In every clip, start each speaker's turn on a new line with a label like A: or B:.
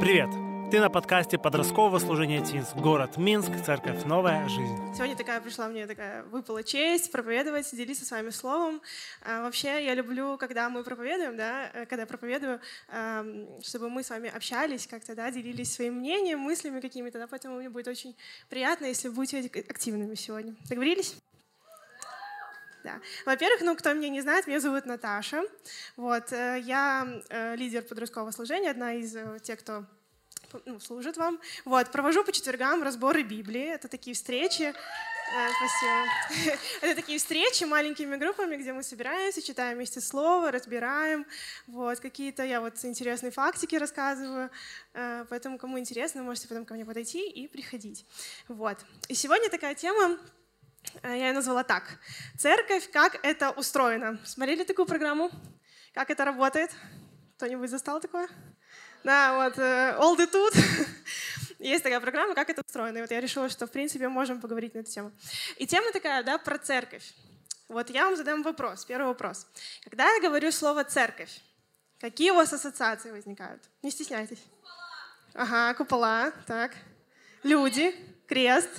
A: Привет! Ты на подкасте подросткового служения ТИНС. Город Минск, церковь «Новая жизнь».
B: Сегодня такая пришла мне такая выпала честь проповедовать, делиться с вами словом. А, вообще я люблю, когда мы проповедуем, да, э, когда я проповедую, а, чтобы мы с вами общались как-то, да, делились своим мнением, мыслями какими-то, да, поэтому мне будет очень приятно, если вы будете активными сегодня. Договорились? Да. Во-первых, ну, кто меня не знает, меня зовут Наташа. Вот, э, я э, лидер подросткового служения, одна из э, тех, кто ну, служит вам. Вот, провожу по четвергам разборы Библии. Это такие встречи. Спасибо. Это такие встречи маленькими группами, где мы собираемся, читаем вместе слово, разбираем. Вот, какие-то я вот интересные фактики рассказываю. Поэтому, кому интересно, можете потом ко мне подойти и приходить. Вот. И сегодня такая тема я ее назвала так. Церковь, как это устроено. Смотрели такую программу? Как это работает? Кто-нибудь застал такое? Да, вот, All the Тут. Есть такая программа, как это устроено. И вот я решила, что, в принципе, можем поговорить на эту тему. И тема такая, да, про церковь. Вот я вам задам вопрос, первый вопрос. Когда я говорю слово «церковь», какие у вас ассоциации возникают? Не стесняйтесь. Ага, купола, так. Люди, крест,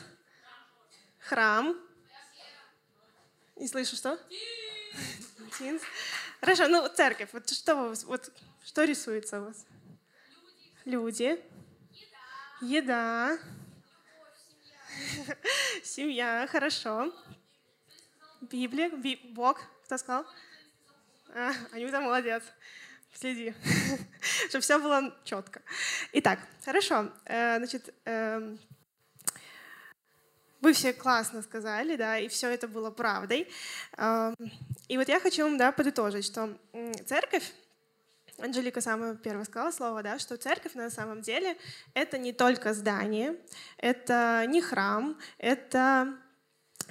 B: храм, не слышу, что? Тинс. Хорошо, ну церковь. Вот что, у вас, вот, что рисуется у вас? Люди. Еда. Семья, хорошо. Библия, Би... Бог, кто сказал? А, Анюта молодец. Следи, чтобы все было четко. Итак, хорошо. Э, значит, эм, вы все классно сказали, да, и все это было правдой. И вот я хочу вам, да, подытожить, что церковь, Анжелика самое первое сказала слово, да, что церковь на самом деле это не только здание, это не храм, это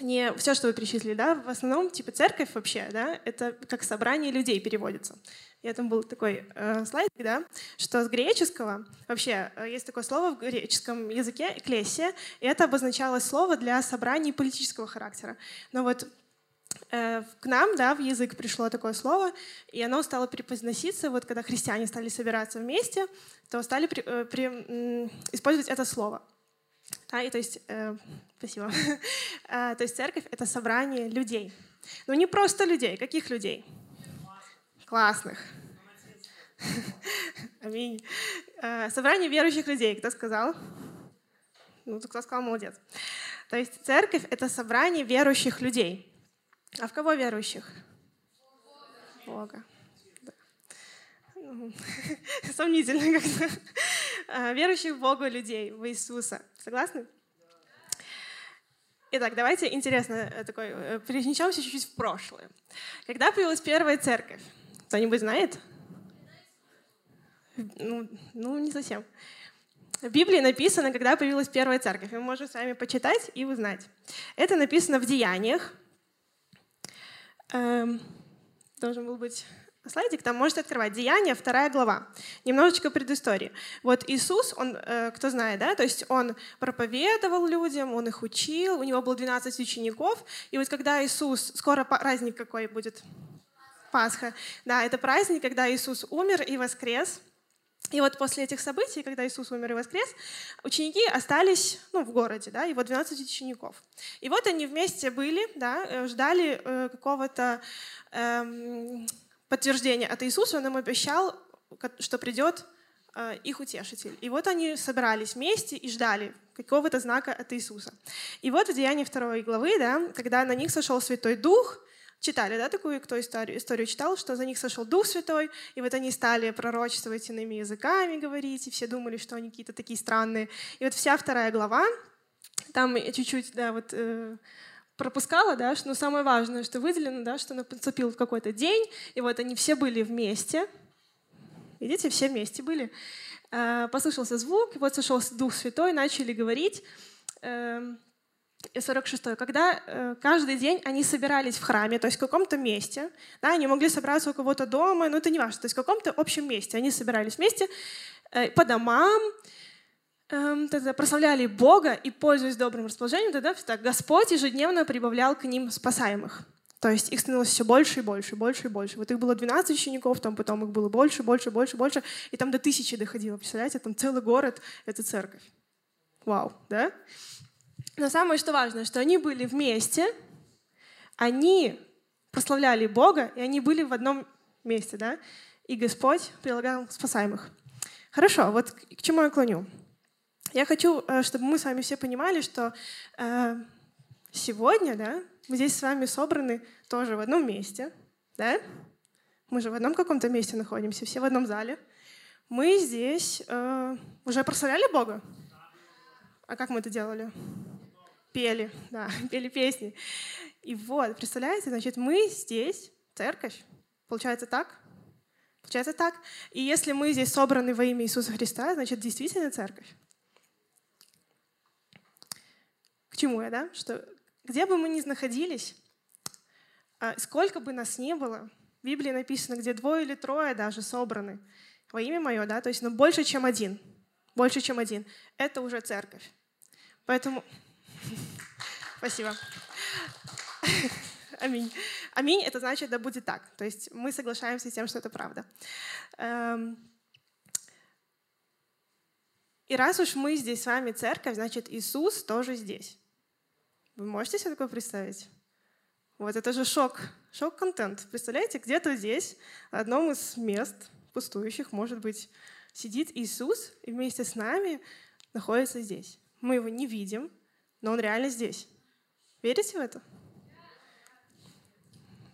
B: не все, что вы перечислили, да, в основном, типа, церковь вообще, да, это как собрание людей переводится. И там был такой э, слайд, да, что с греческого, вообще, э, есть такое слово в греческом языке, эклесия, и это обозначало слово для собраний политического характера. Но вот э, к нам, да, в язык пришло такое слово, и оно стало преподноситься, вот когда христиане стали собираться вместе, то стали при, э, при, использовать это слово. Да, и то есть, э, спасибо. э, то есть церковь — это собрание людей. Но не просто людей. Каких людей? Классных. Аминь. Э, собрание верующих людей. Кто сказал? Ну, кто сказал, молодец. То есть церковь — это собрание верующих людей. А в кого верующих? Бога. Сомнительно как-то. Э, верующих в Бога людей, в Иисуса. Согласны? Итак, давайте интересно э, такой, перенесемся чуть-чуть в прошлое. Когда появилась первая церковь? Кто-нибудь знает? Ну, ну, не совсем. В Библии написано, когда появилась первая церковь. Мы можем с вами почитать и узнать. Это написано в Деяниях. Эм, должен был быть слайдик, там можете открывать. Деяния, вторая глава. Немножечко предыстории. Вот Иисус, он, э, кто знает, да, то есть он проповедовал людям, он их учил, у него было 12 учеников. И вот когда Иисус, скоро праздник какой будет? Пасха. Да, это праздник, когда Иисус умер и воскрес. И вот после этих событий, когда Иисус умер и воскрес, ученики остались ну, в городе, да, его 12 учеников. И вот они вместе были, да, э, ждали э, какого-то эм, подтверждения от Иисуса, он им обещал, что придет э, их утешитель. И вот они собирались вместе и ждали какого-то знака от Иисуса. И вот в Деянии 2 главы, да, когда на них сошел Святой Дух, читали, да, такую, кто историю, историю читал, что за них сошел Дух Святой, и вот они стали пророчествовать иными языками говорить, и все думали, что они какие-то такие странные. И вот вся вторая глава, там чуть-чуть, да, вот э, пропускала, да, что, но самое важное, что выделено, да, что наступил какой-то день, и вот они все были вместе, видите, все вместе были. Э, послышался звук, и вот сошел Дух Святой, начали говорить, э, и 46 когда э, каждый день они собирались в храме, то есть в каком-то месте, да, они могли собраться у кого-то дома, но это не важно, то есть в каком-то общем месте. Они собирались вместе э, по домам, э, тогда прославляли Бога и, пользуясь добрым расположением, тогда так, Господь ежедневно прибавлял к ним спасаемых. То есть их становилось все больше и больше, больше и больше. Вот их было 12 учеников, там потом их было больше, больше, больше, больше. И там до тысячи доходило, представляете? Там целый город — это церковь. Вау, да? Но самое что важно, что они были вместе, они прославляли Бога, и они были в одном месте, да? И Господь прилагал спасаемых. Хорошо, вот к чему я клоню. Я хочу, э, чтобы мы с вами все понимали, что э, сегодня, да, мы здесь с вами собраны тоже в одном месте, да? Мы же в одном каком-то месте находимся, все в одном зале. Мы здесь э, уже прославляли Бога. А как мы это делали? Пели, да, пели песни. И вот, представляете, значит, мы здесь, церковь, получается так? Получается так. И если мы здесь собраны во имя Иисуса Христа, значит, действительно церковь. К чему я, да? Что где бы мы ни находились, а, сколько бы нас ни было, в Библии написано, где двое или трое даже собраны во имя мое, да, то есть, ну, больше, чем один, больше, чем один, это уже церковь. Поэтому... Спасибо. Аминь. Аминь — это значит, да будет так. То есть мы соглашаемся с тем, что это правда. Эм, и раз уж мы здесь с вами церковь, значит, Иисус тоже здесь. Вы можете себе такое представить? Вот это же шок, шок-контент. Представляете, где-то здесь, в одном из мест пустующих, может быть, сидит Иисус и вместе с нами находится здесь. Мы его не видим, но он реально здесь. Верите в это?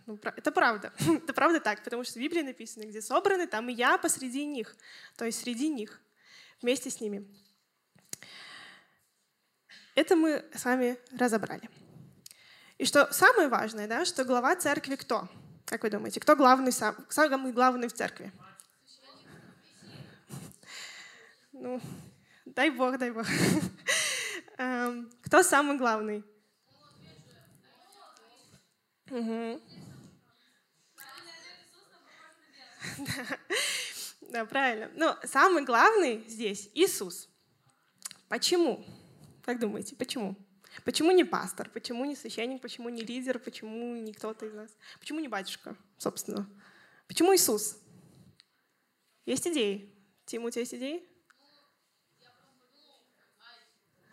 B: Ну, это правда. это правда так, потому что в Библии написано, где собраны, там и я посреди них, то есть среди них, вместе с ними. Это мы с вами разобрали. И что самое важное, да, что глава церкви кто? Как вы думаете, кто главный, сам, самый главный в церкви? Ну, дай Бог, дай Бог. Эм, кто самый главный? Угу. Да. правильно. Но самый главный здесь Иисус. Почему? Как думаете, почему? Почему не пастор? Почему не священник? Почему не лидер? Почему не кто-то из нас? Почему не батюшка, собственно? Почему Иисус? Есть идеи? Тим, у тебя есть идеи?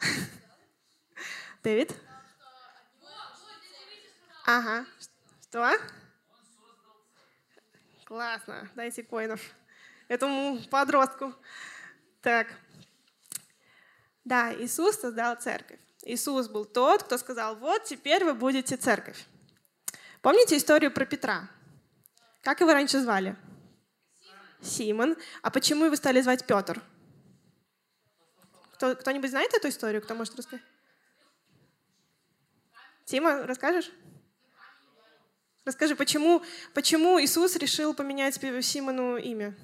B: Дэвид? Ага. Что? Классно. Дайте коинов этому подростку. Так, да, Иисус создал церковь. Иисус был тот, кто сказал, вот теперь вы будете церковь. Помните историю про Петра? Как его раньше звали? Симон. А почему его стали звать Петр? Кто, кто-нибудь знает эту историю? Кто может рассказать? Тима, расскажешь? Расскажи, почему, почему Иисус решил поменять Симону имя?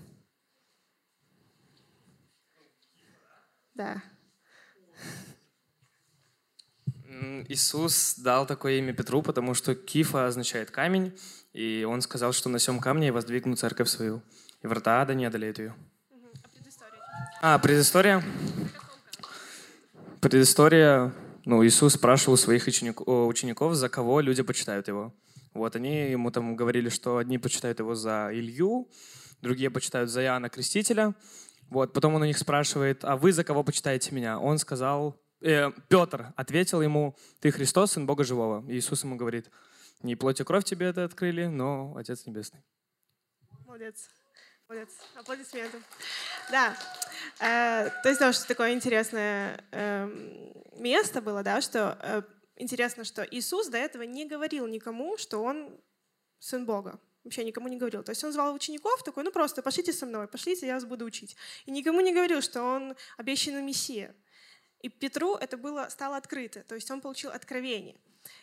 B: Да.
C: Иисус дал такое имя Петру, потому что Кифа означает камень, и он сказал, что на всем камне я воздвигну церковь свою, и врата ада не одолеют ее. А, предыстория? Предыстория, ну, Иисус спрашивал своих учеников, за кого люди почитают его. Вот, они ему там говорили, что одни почитают его за Илью, другие почитают за Иоанна Крестителя. Вот, потом он у них спрашивает, а вы за кого почитаете меня? Он сказал, э, Петр ответил ему, ты Христос, Сын Бога Живого. И Иисус ему говорит, не плоть и кровь тебе это открыли, но Отец Небесный.
B: Молодец. Молодец. Аплодисменты. Да. Э, то есть тоже такое интересное э, место было, да, что э, интересно, что Иисус до этого не говорил никому, что Он Сын Бога. Вообще никому не говорил. То есть он звал учеников, такой, ну просто пошлите со мной, пошлите, я вас буду учить. И никому не говорил, что он обещанный Мессия. И Петру это было, стало открыто, то есть он получил откровение.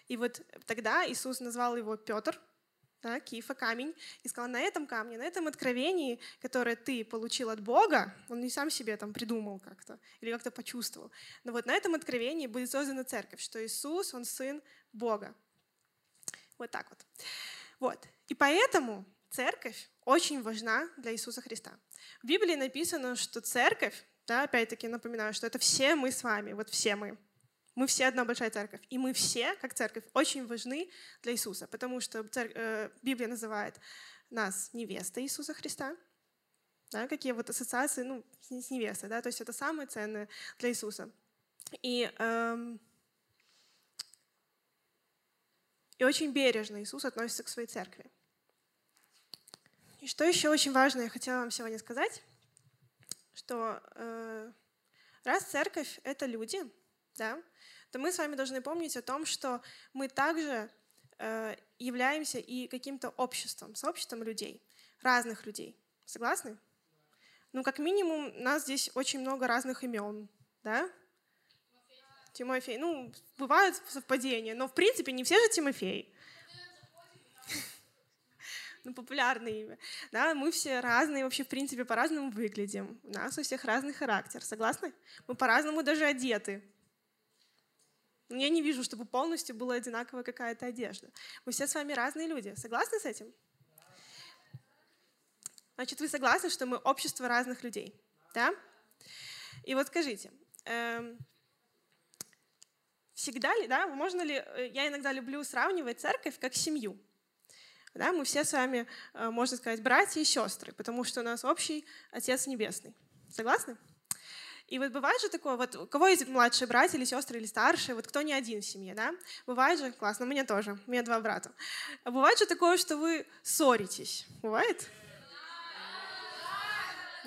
B: И вот тогда Иисус назвал его Петр, да, Кифа, камень, и сказал, на этом камне, на этом откровении, которое ты получил от Бога, он не сам себе там придумал как-то или как-то почувствовал, но вот на этом откровении будет создана церковь, что Иисус, он сын Бога. Вот так вот. Вот. И поэтому церковь очень важна для Иисуса Христа. В Библии написано, что церковь да, опять-таки напоминаю, что это все мы с вами, вот все мы. Мы все одна большая церковь. И мы все, как церковь, очень важны для Иисуса, потому что церковь, э, Библия называет нас невестой Иисуса Христа. Да, какие вот ассоциации ну, с невестой, да, то есть это самое ценное для Иисуса. И, эм, и очень бережно Иисус относится к своей церкви. И что еще очень важно, я хотела вам сегодня сказать, что э, раз церковь — это люди, да, то мы с вами должны помнить о том, что мы также э, являемся и каким-то обществом, сообществом людей, разных людей. Согласны? Ну, как минимум, у нас здесь очень много разных имен, да? Тимофей. Ну, бывают совпадения, но в принципе не все же Тимофей. Ну, популярное имя. Да, мы все разные, вообще, в принципе, по-разному выглядим. У нас у всех разный характер. Согласны? Мы по-разному даже одеты. Я не вижу, чтобы полностью была одинаковая какая-то одежда. Мы все с вами разные люди. Согласны с этим? Значит, вы согласны, что мы общество разных людей? Да? И вот скажите, эм, всегда ли, да, можно ли, э, я иногда люблю сравнивать церковь как семью. Да, мы все с вами, э, можно сказать, братья и сестры, потому что у нас общий Отец Небесный. Согласны? И вот бывает же такое, вот у кого есть младшие братья или сестры, или старшие, вот кто не один в семье, да? Бывает же, классно, у меня тоже, у меня два брата. А бывает же такое, что вы ссоритесь. Бывает?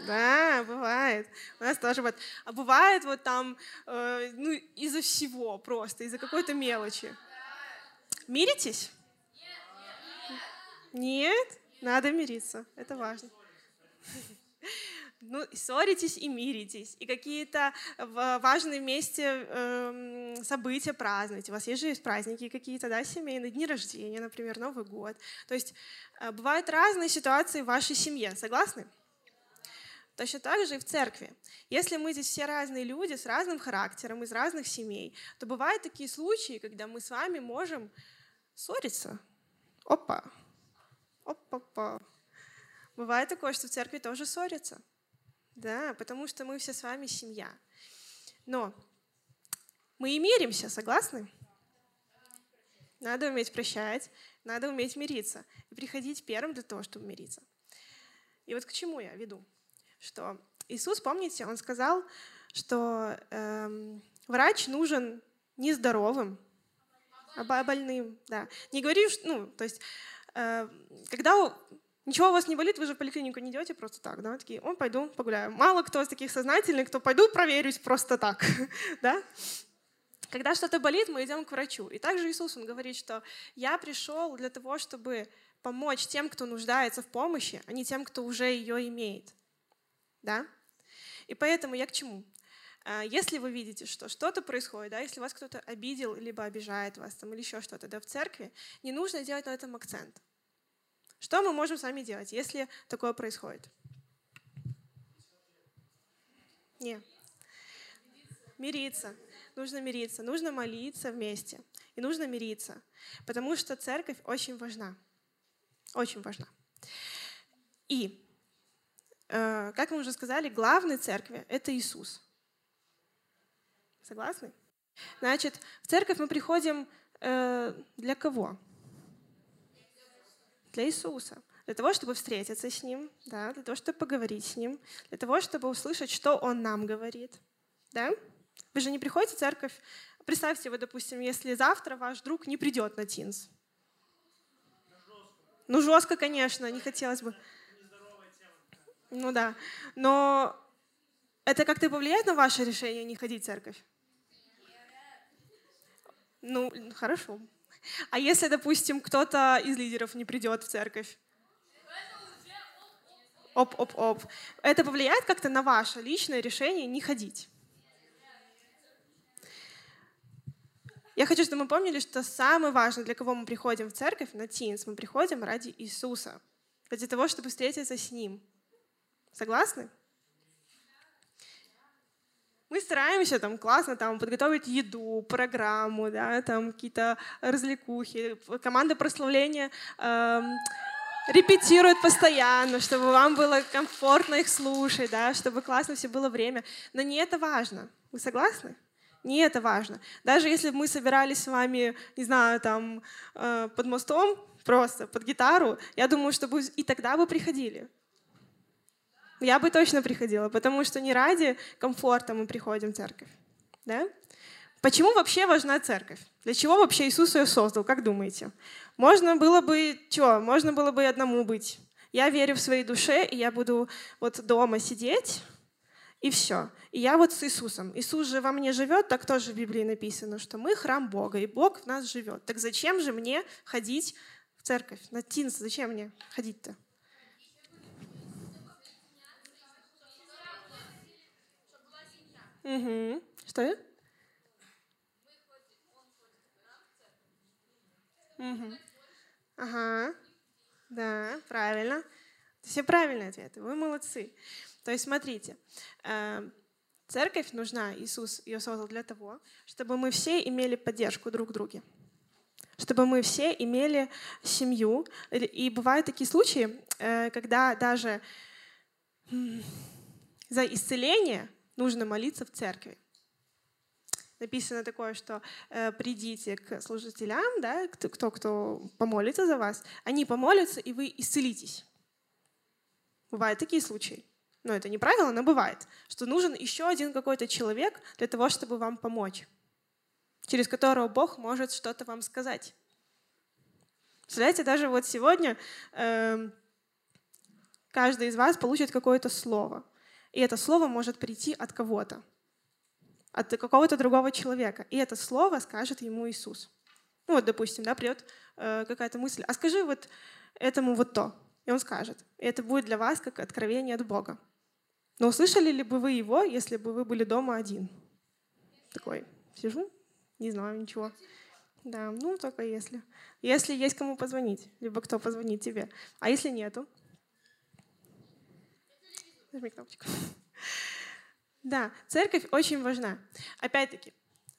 B: Да, бывает. У нас тоже вот. А бывает вот там, э, ну, из-за всего просто, из-за какой-то мелочи. Миритесь? Нет? Надо мириться. Это важно. Ну, ссоритесь и миритесь, и какие-то важные вместе э, события празднуете. У вас есть же есть праздники какие-то, да, семейные, дни рождения, например, Новый год. То есть э, бывают разные ситуации в вашей семье, согласны? Точно так же и в церкви. Если мы здесь все разные люди с разным характером, из разных семей, то бывают такие случаи, когда мы с вами можем ссориться. Опа, опа-па. Бывает такое, что в церкви тоже ссорятся. Да, потому что мы все с вами семья. Но мы и миримся, согласны? Надо уметь прощать, надо уметь мириться. И приходить первым для того, чтобы мириться. И вот к чему я веду? что Иисус, помните, Он сказал, что эм, врач нужен не здоровым, а больным. Да. Не говори, ну, то есть, когда ничего у вас не болит, вы же в поликлинику не идете просто так, да, такие, он, пойду погуляю. Мало кто из таких сознательных, кто пойду проверюсь просто так, да. Когда что-то болит, мы идем к врачу. И также Иисус, Он говорит, что я пришел для того, чтобы помочь тем, кто нуждается в помощи, а не тем, кто уже ее имеет. Да? И поэтому я к чему? А, если вы видите, что что-то происходит, да, если вас кто-то обидел, либо обижает вас, там, или еще что-то да, в церкви, не нужно делать на этом акцент. Что мы можем с вами делать, если такое происходит? Не. Мириться. Нужно мириться. Нужно молиться вместе. И нужно мириться. Потому что церковь очень важна. Очень важна. И Э, как мы уже сказали, главной церкви — это Иисус. Согласны? Значит, в церковь мы приходим э, для кого? Для Иисуса. Для того, чтобы встретиться с Ним, да, для того, чтобы поговорить с Ним, для того, чтобы услышать, что Он нам говорит. Да? Вы же не приходите в церковь. Представьте, вы, допустим, если завтра ваш друг не придет на Тинс. Ну, жестко, конечно, не хотелось бы. Ну да. Но это как-то повлияет на ваше решение не ходить в церковь? Ну, хорошо. А если, допустим, кто-то из лидеров не придет в церковь? Оп-оп-оп. Это повлияет как-то на ваше личное решение не ходить? Я хочу, чтобы мы помнили, что самое важное, для кого мы приходим в церковь, на Тинс, мы приходим ради Иисуса, ради того, чтобы встретиться с Ним. Согласны? Мы стараемся там классно там подготовить еду, программу, да, там какие-то развлекухи. Команда прославления эм, репетирует постоянно, чтобы вам было комфортно их слушать, да, чтобы классно все было время. Но не это важно. Вы согласны? Не это важно. Даже если мы собирались с вами, не знаю, там, э, под мостом, просто под гитару, я думаю, что и тогда бы приходили. Я бы точно приходила, потому что не ради комфорта мы приходим в церковь. Да? Почему вообще важна церковь? Для чего вообще Иисус ее создал, как думаете? Можно было бы, что, можно было бы одному быть. Я верю в своей душе, и я буду вот дома сидеть, и все. И я вот с Иисусом. Иисус же во мне живет, так тоже в Библии написано, что мы храм Бога, и Бог в нас живет. Так зачем же мне ходить в церковь? На Тинс, зачем мне ходить-то? Угу. Что это? Угу. Ага. Да, правильно. Все правильные ответы. Вы молодцы. То есть смотрите, э, церковь нужна, Иисус ее создал для того, чтобы мы все имели поддержку друг в друге чтобы мы все имели семью. И бывают такие случаи, э, когда даже за исцеление нужно молиться в церкви. Написано такое, что э, придите к служителям, да, кто, кто помолится за вас, они помолятся, и вы исцелитесь. Бывают такие случаи. Но это не правило, но бывает, что нужен еще один какой-то человек для того, чтобы вам помочь, через которого Бог может что-то вам сказать. Представляете, даже вот сегодня э, каждый из вас получит какое-то слово, и это слово может прийти от кого-то от какого-то другого человека. И это слово скажет ему Иисус. Ну вот, допустим, да, придет э, какая-то мысль, а скажи вот этому вот то. И он скажет. И это будет для вас как откровение от Бога. Но услышали ли бы вы его, если бы вы были дома один? Такой, сижу, не знаю ничего. Да, ну только если. Если есть кому позвонить, либо кто позвонит тебе. А если нету? Нажми кнопочку. Да, церковь очень важна. Опять-таки,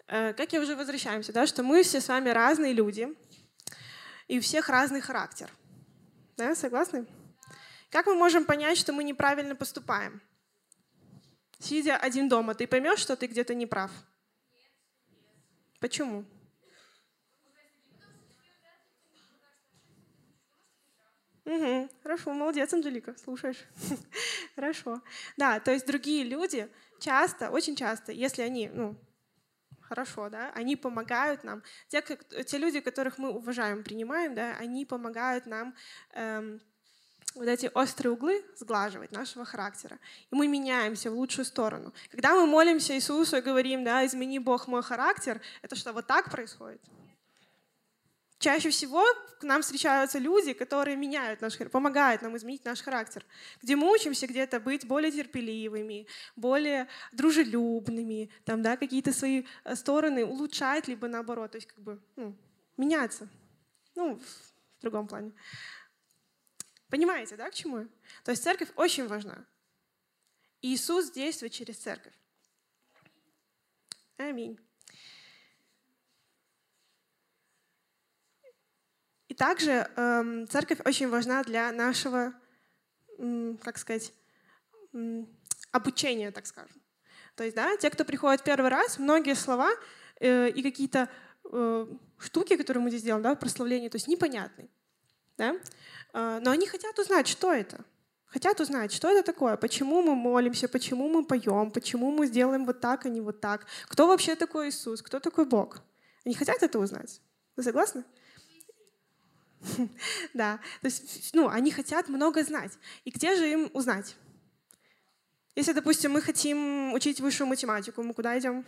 B: э, как я уже возвращаемся, да, что мы все с вами разные люди, и у всех разный характер. Да, согласны? Как мы можем понять, что мы неправильно поступаем? Сидя один дома, ты поймешь, что ты где-то не прав? Почему? Угу, хорошо, молодец, Анжелика, слушаешь. хорошо. Да, то есть другие люди часто, очень часто, если они, ну, хорошо, да, они помогают нам. Те, как, те люди, которых мы уважаем, принимаем, да, они помогают нам эм, вот эти острые углы сглаживать нашего характера. И мы меняемся в лучшую сторону. Когда мы молимся Иисусу и говорим, да, измени Бог мой характер, это что, вот так происходит? Чаще всего к нам встречаются люди, которые меняют наш помогают нам изменить наш характер, где мы учимся где-то быть более терпеливыми, более дружелюбными, там, да, какие-то свои э, стороны улучшать, либо наоборот, то есть как бы ну, меняться. Ну, в другом плане. Понимаете, да, к чему? То есть церковь очень важна. Иисус действует через церковь. Аминь. Также э, церковь очень важна для нашего, э, как сказать, э, обучения, так скажем. То есть, да, те, кто приходит первый раз, многие слова э, и какие-то э, штуки, которые мы здесь делаем, да, прославление, то есть непонятны. Да? Э, но они хотят узнать, что это. Хотят узнать, что это такое, почему мы молимся, почему мы поем, почему мы сделаем вот так, а не вот так. Кто вообще такой Иисус, кто такой Бог. Они хотят это узнать. Вы согласны? Да, то есть, ну, они хотят много знать. И где же им узнать? Если, допустим, мы хотим учить высшую математику, мы куда идем?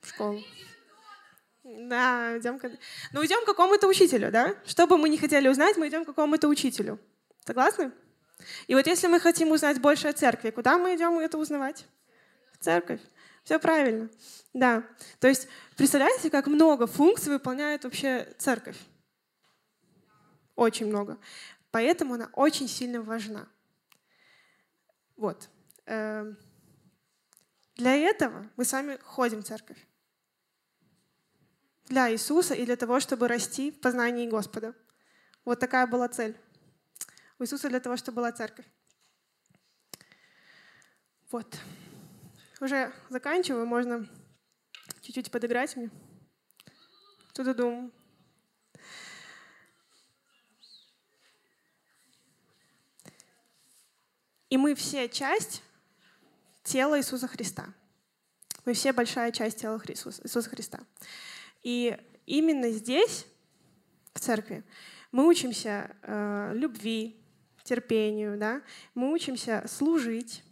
B: В школу. Да, идем к... Ну, идем к какому-то учителю, да? Что бы мы не хотели узнать, мы идем к какому-то учителю. Согласны? И вот если мы хотим узнать больше о церкви, куда мы идем это узнавать? В церковь. Все правильно. Да. То есть, представляете, как много функций выполняет вообще церковь? Очень много. Поэтому она очень сильно важна. Вот. Эм, для этого мы сами ходим в церковь. Для Иисуса и для того, чтобы расти в познании Господа. Вот такая была цель. У Иисуса для того, чтобы была церковь. Вот. Уже заканчиваю, можно чуть-чуть подыграть мне. Туда-дум. И мы все часть тела Иисуса Христа. Мы все большая часть тела Иисуса, Христа. И именно здесь, в церкви, мы учимся э, любви, терпению, да? мы учимся служить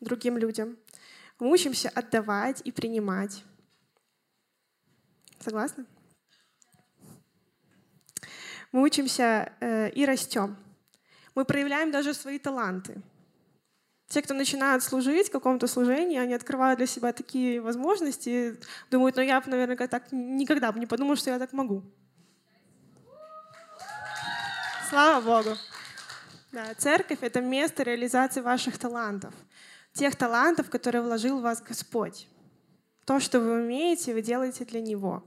B: другим людям, мы учимся отдавать и принимать. Согласны? Мы учимся э, и растем. Мы проявляем даже свои таланты. Те, кто начинают служить в каком-то служении, они открывают для себя такие возможности, думают, ну я, наверное, так никогда бы не подумал, что я так могу. Слава Богу. Да, церковь — это место реализации ваших талантов. Тех талантов, которые вложил в вас Господь. То, что вы умеете, вы делаете для Него.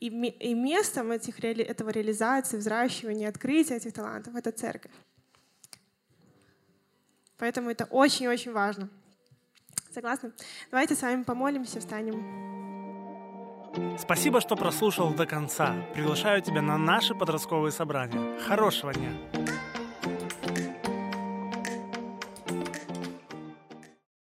B: И, и местом этих, этого реализации, взращивания, открытия этих талантов — это церковь. Поэтому это очень-очень важно. Согласны? Давайте с вами помолимся, встанем.
A: Спасибо, что прослушал до конца. Приглашаю тебя на наши подростковые собрания. Хорошего дня!